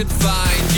could find.